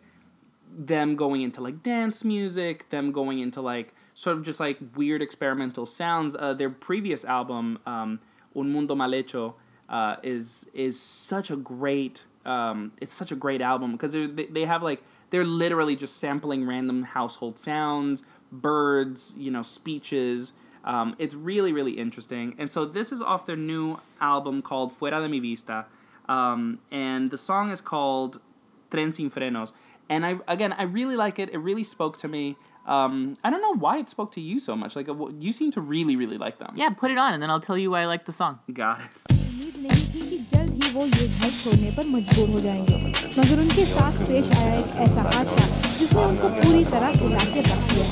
them going into like dance music, them going into like sort of just like weird experimental sounds. Uh, their previous album, um, Un Mundo Mal Hecho, uh, is is such a great um, it's such a great album because they they have like they're literally just sampling random household sounds, birds, you know, speeches. Um, it's really really interesting, and so this is off their new album called Fuera de mi Vista, um, and the song is called Tren sin frenos. And I again, I really like it. It really spoke to me. Um, I don't know why it spoke to you so much. Like uh, you seem to really, really like them. Yeah, put it on, and then I'll tell you why I like the song. Got it. वो ये घर छोड़ने पर मजबूर हो जाएँगे। मगर उनके साथ पेश आया एक ऐसा हादसा, जिसने उनको पूरी तरह हिला के रख दिया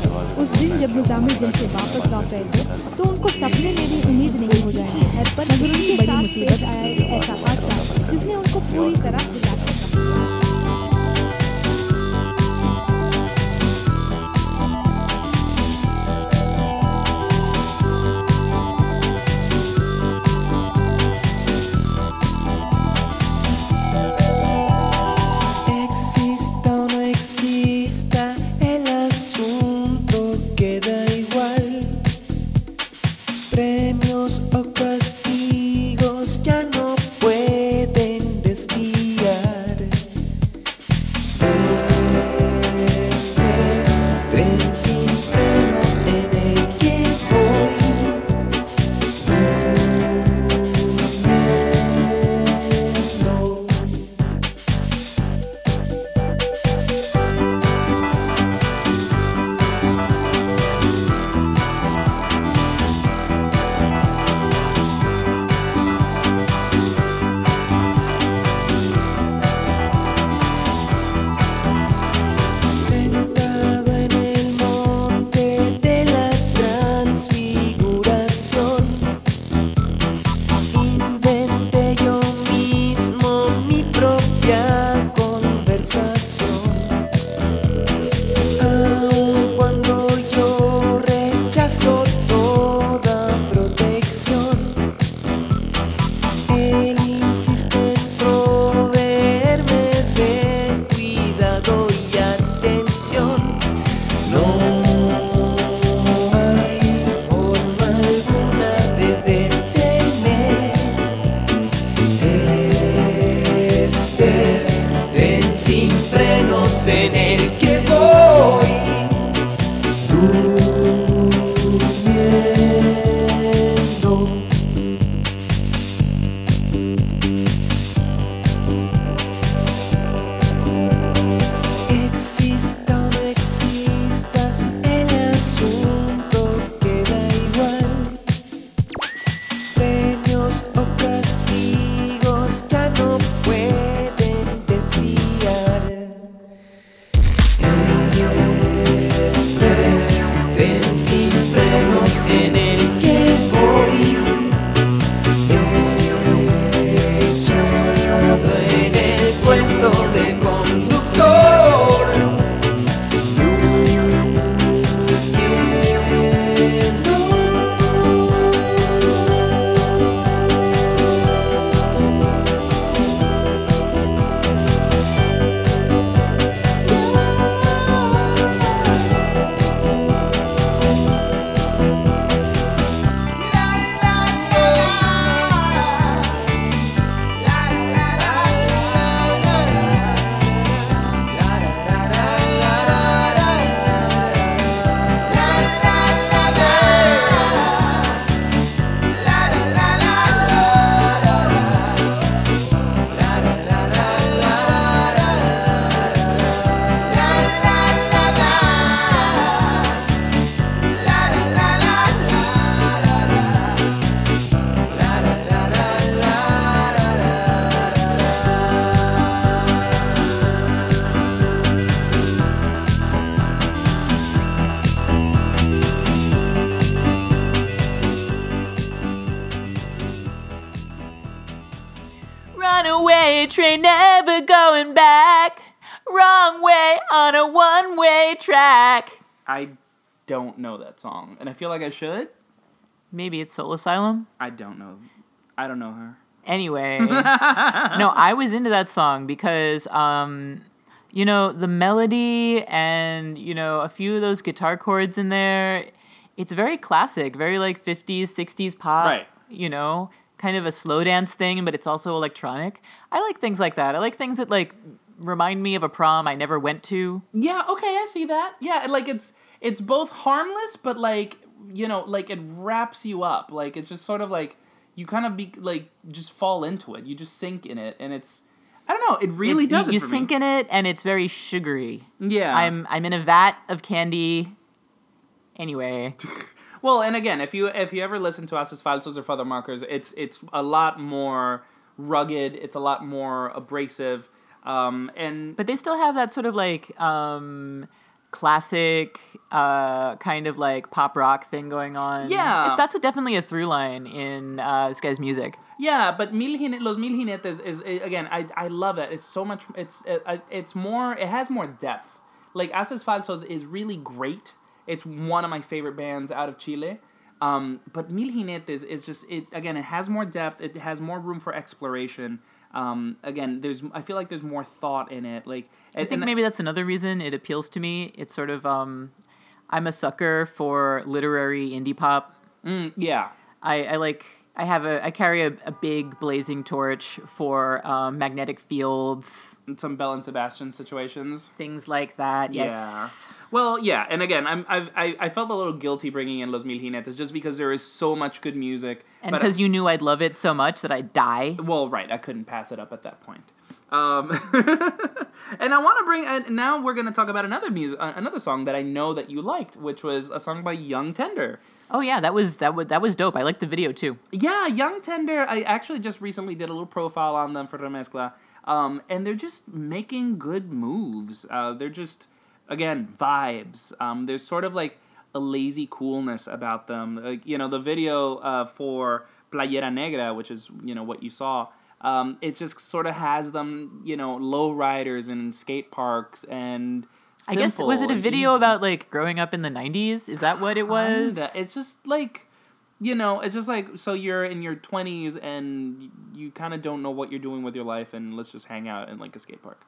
उस दिन जब निज़ाम जिन से वापस लौट रहे थे तो उनको सपने में भी उम्मीद नहीं हो जाएगी। घर पर मगर उनके साथ पेश आया एक ऐसा हादसा, जिसने उनको पूरी तरह हिला ain't never going back. Wrong way on a one way track. I don't know that song, and I feel like I should. Maybe it's Soul Asylum. I don't know. I don't know her. Anyway, no, I was into that song because, um, you know, the melody and you know a few of those guitar chords in there. It's very classic, very like '50s, '60s pop. Right. You know, kind of a slow dance thing, but it's also electronic. I like things like that. I like things that like remind me of a prom I never went to. Yeah, okay, I see that. Yeah, like it's it's both harmless, but like you know, like it wraps you up. Like it's just sort of like you kind of be like just fall into it. You just sink in it, and it's I don't know. It really It- does. You, you sink me. in it, and it's very sugary. Yeah. I'm I'm in a vat of candy. Anyway, Well, and again, if you if you ever listen to Ases Falsos or Fother Muckers, it's it's a lot more rugged. It's a lot more abrasive. Um, and but they still have that sort of like um, classic uh, kind of like pop rock thing going on. Yeah. It- that's a, definitely a through line in uh, this guy's music. Yeah, but Mil Los Mil Jinetes is, is again, I, I love it. It's so much. It's it, it's more. It has more depth. Like Ases Falsos is really great. It's one of my favorite bands out of Chile. Um, but Mil Jinetes is just it again. It has more depth. It has more room for exploration. Um, again, there's. I feel like there's more thought in it. Like I think maybe that's another reason it appeals to me. It's sort of um, I'm a sucker for literary indie pop. Mm, yeah. I, I like. I have a. I carry a, a big blazing torch for um, magnetic fields. and some Belle and Sebastian situations. Things like that. Yes. Yeah. Well, yeah, and again, I'm I've, I I felt a little guilty bringing in Los Mil Jinetes just because there is so much good music. And because you knew I'd love it so much that I'd die. Well, right, I couldn't pass it up at that point. Um, and I want to bring and now we're gonna talk about another music, uh, another song that I know that you liked, which was a song by Young Tender. Oh yeah, that was that was that was dope. I liked the video too. Yeah, Young Tender. I actually just recently did a little profile on them for Remezcla, um, and they're just making good moves. Uh, they're just again vibes. Um, there's sort of like a lazy coolness about them. Like you know, the video uh, for Playera Negra, which is you know what you saw. Um, it just sort of has them, you know, low riders and skate parks and. I guess was it a video easy. about like growing up in the '90s? Is that what it was? Kinda. It's just like, you know, it's just like so you're in your twenties and you kind of don't know what you're doing with your life, and let's just hang out in like a skate park.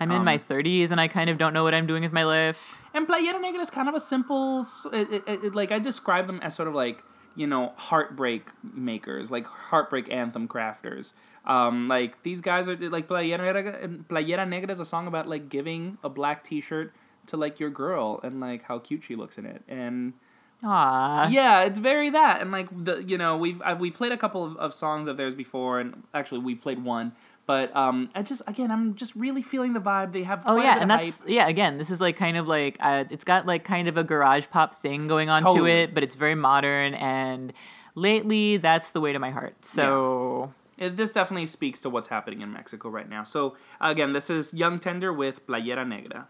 I'm in Um, my 30s and I kind of don't know what I'm doing with my life. And Playera Negra is kind of a simple, it, it, it- like I describe them as sort of like you know heartbreak makers, like heartbreak anthem crafters. Um, like these guys are like Playera Negra. Playera Negra is a song about like giving a black T-shirt to like your girl and like how cute she looks in it and Aww. yeah, it's very that, and like the you know we've I've, we played a couple of, of songs of theirs before, and actually we played one, but um I just again I'm just really feeling the vibe. They have Oh yeah, and that's hype. yeah. Again, this is like kind of like uh, it's got like kind of a garage pop thing going on to it, but it's very modern. And lately, that's the way to my heart. So It, this definitely speaks to what's happening in Mexico right now. So again, this is Young Tender with Playera Negra.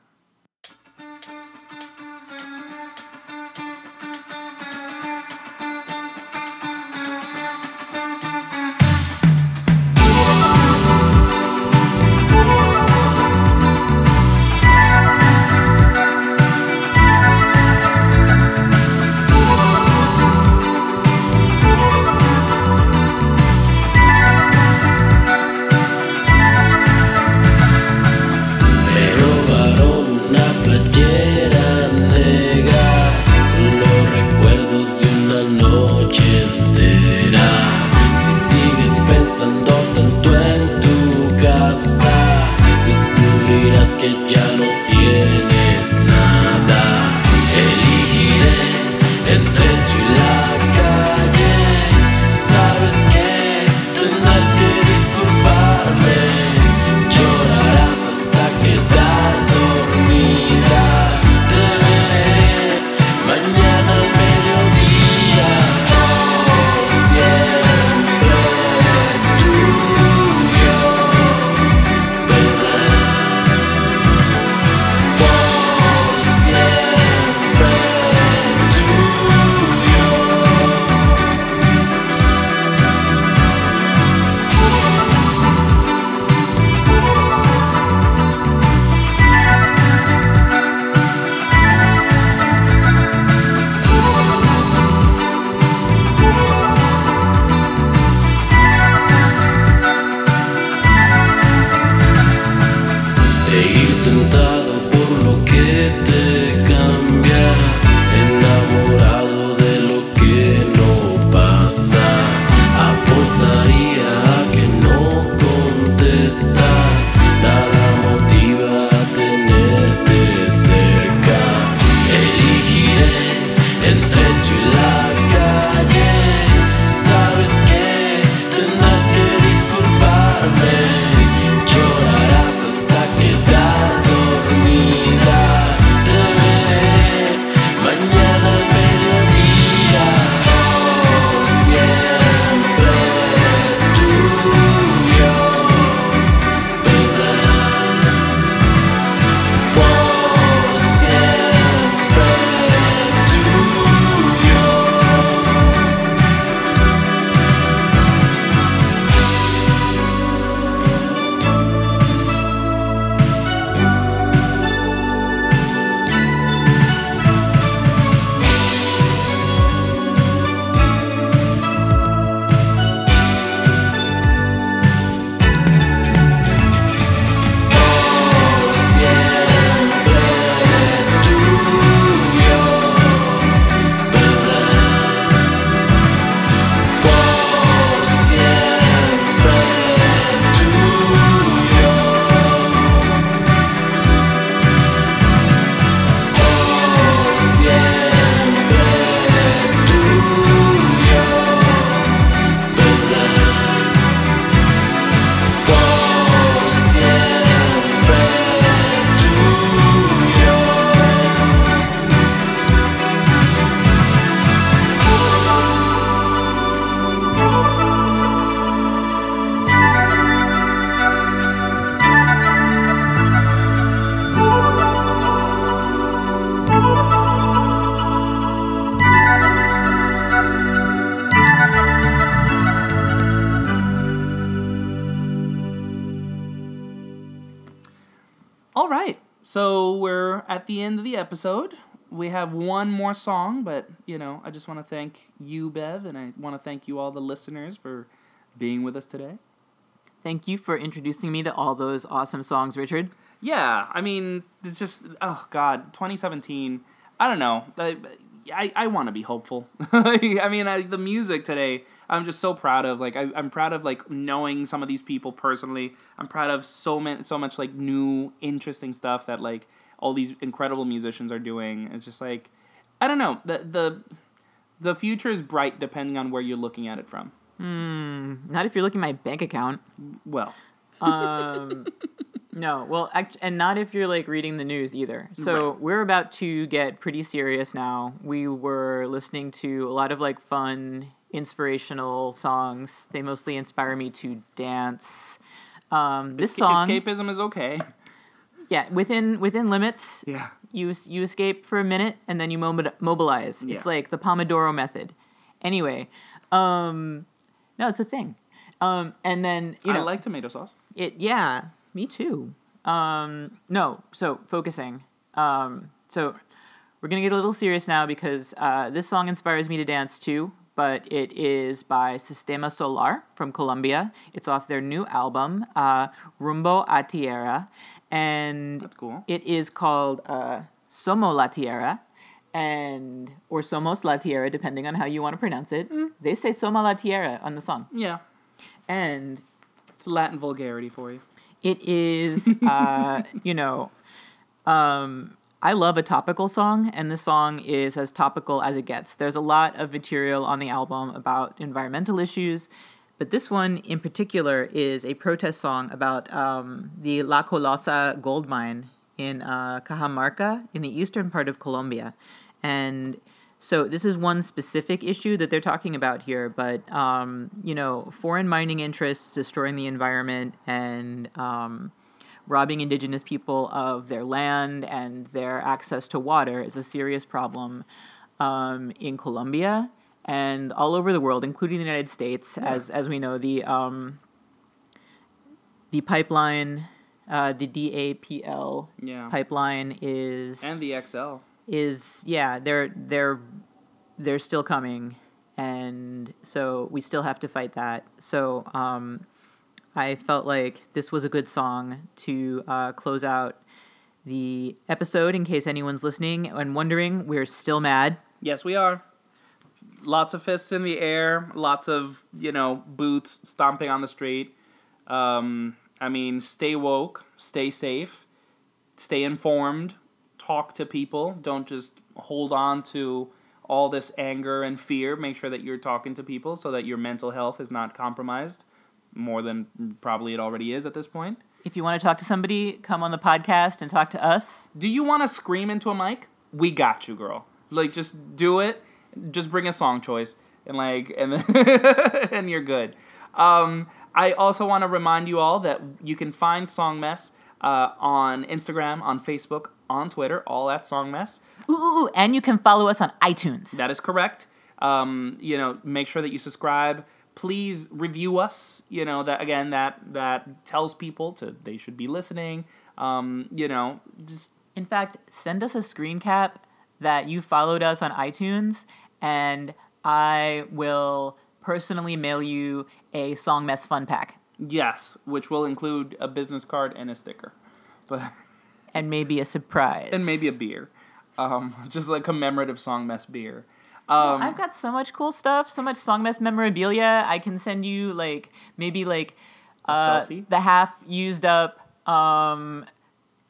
Have one more song, but you know, I just want to thank you, Bev, and I want to thank you all the listeners for being with us today. Thank you for introducing me to all those awesome songs, Richard. Yeah, I mean, it's just oh god, 2017. I don't know. I I, I want to be hopeful. I mean, I, the music today, I'm just so proud of. Like, I, I'm proud of like knowing some of these people personally. I'm proud of so many, so much like new, interesting stuff that like all these incredible musicians are doing. It's just like, I don't know. The the the future is bright depending on where you're looking at it from. Hmm. Not if you're looking at my bank account. Well, Um, no, well, act- and not if you're like reading the news either. So Right. we're about to get pretty serious now. We were listening to a lot of like fun, inspirational songs. They mostly inspire me to dance. Um, this esca- song, escapism is okay. Yeah, within within limits. Yeah. You you escape for a minute and then you mobilize. Yeah. It's like the Pomodoro method. Anyway, um, no, it's a thing. Um, and then you know, I like tomato sauce. it yeah, me too. Um no, so focusing. Um so we're going to get a little serious now because uh, this song inspires me to dance too, but it is by Sistema Solar from Colombia. It's off their new album, uh, Rumbo a Tierra, and That's cool. it is called uh, Somo la Tierra, and or Somos la Tierra, depending on how you want to pronounce it. They say Soma la Tierra on the song, Yeah. and It's Latin vulgarity for you. it is uh, you know um, i love a topical song and this song is as topical as it gets. There's a lot of material on the album about environmental issues but this one in particular is a protest song about um, the la colosa gold mine in uh, cajamarca in the eastern part of colombia. And so this is one specific issue that they're talking about here, but um, you know, foreign mining interests destroying the environment and um, robbing indigenous people of their land and their access to water is a serious problem um, in Colombia and all over the world, including the United States. As as we know, the um, the pipeline, uh, the DAPL Yeah. pipeline is And the XL. is yeah they're they're they're still coming and so we still have to fight that so um i felt like this was a good song to uh, close out the episode in case anyone's listening and wondering. We're still mad. Yes, we are. Lots of fists in the air, lots of, you know, boots stomping on the street. Um, I mean, stay woke, stay safe, stay informed, talk to people. Don't just hold on to all this anger and fear. Make sure that you're talking to people so that your mental health is not compromised more than probably it already is at this point. If you want to talk to somebody, come on the podcast and talk to us. Do you want to scream into a mic? We got you, girl. Like just do it. Just bring a song choice and like and then and you're good. Um, I also want to remind you all that you can find Song Mess uh, on Instagram, on Facebook, on Twitter, all at Song Mess. Ooh, ooh, ooh, and you can follow us on iTunes. That is correct. Um, you know, make sure that you subscribe. Please review us. You know that again. That that tells people to they should be listening. Um, you know, just In fact, send us a screen cap that you followed us on iTunes, and I will personally mail you a Song Mess Fun Pack yes, which will include a business card and a sticker, but and maybe a surprise. and maybe a beer, um, just like commemorative Song Mess beer. Um, I've got so much cool stuff, so much Song Mess memorabilia. I can send you like maybe like uh, the half used up um,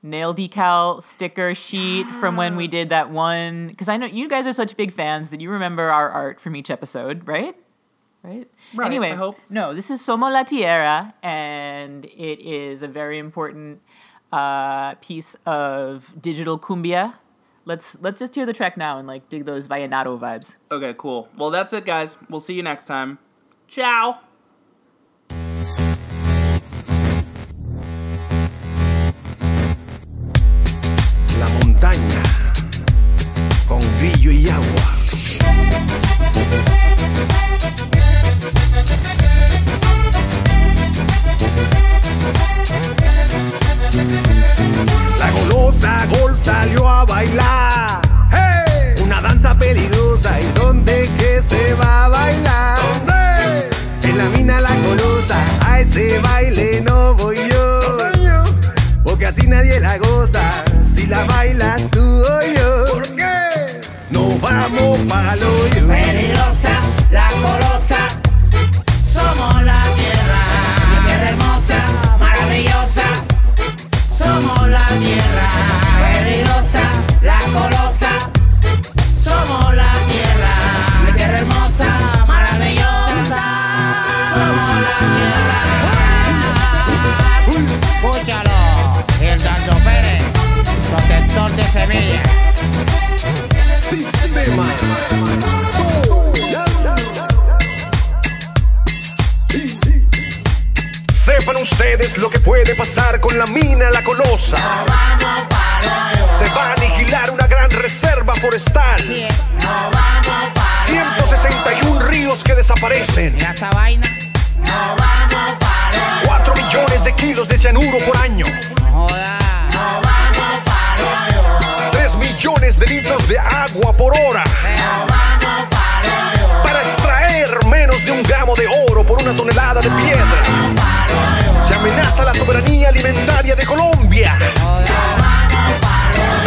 nail decal sticker sheet from when we did that one. Because I know you guys are such big fans that you remember our art from each episode, right? Right. Right, Anyway, I hope. no, this is Somo La Tierra, and it is a very important uh, piece of digital cumbia. Let's let's just hear the track now and like dig those vallenato vibes. okay, cool. Well, that's it, guys. We'll see you next time. Ciao. La montaña con grillo y agua. La golosa gol salió a bailar. ¡Hey! Una danza peligrosa y dónde que se va a bailar. ¿Dónde? En la mina la golosa, a ese baile no voy yo. Porque así nadie la goza, si la bailas tú o yo. ¿Por qué? Nos vamos pa'l hoyo. Peligrosa, la colosa, Sepan ustedes lo que puede pasar con la mina La Colosa. Se va a aniquilar una gran reserva forestal. 161 ríos que desaparecen. esa vaina? 4 millones de kilos de cianuro por año. 3 millones de litros de agua por hora. Para extraer menos de un gramo de oro por una tonelada de piedra. Se amenaza la soberanía alimentaria de Colombia.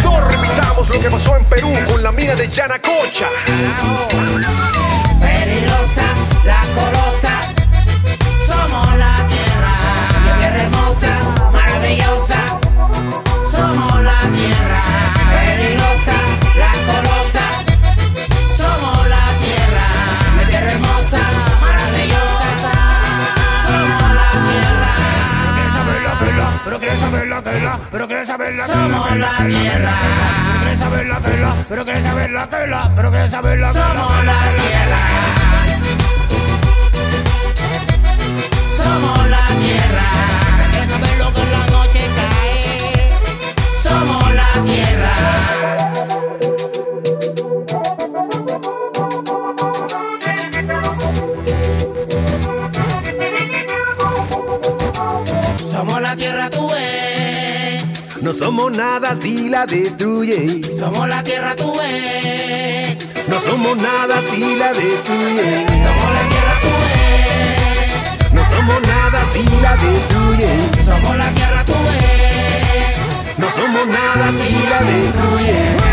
No repitamos lo que pasó en Perú con la mina de Yanacocha. Peligrosa, la colosa, saber la tela, Somos la tierra. Pero quieres saber la tela, pero quieres saber la tela, pero quieres saber la tela. Somos la tierra. Somos la tierra. ¿Quieres saber lo que en la noche cae? Somos la tierra. No somos nada si la destruye. Somos la tierra tú ves. No somos nada si la destruye. Somos la tierra tú ves. No somos nada si la destruye. Somos la tierra tú ves. No somos nada si la destruye.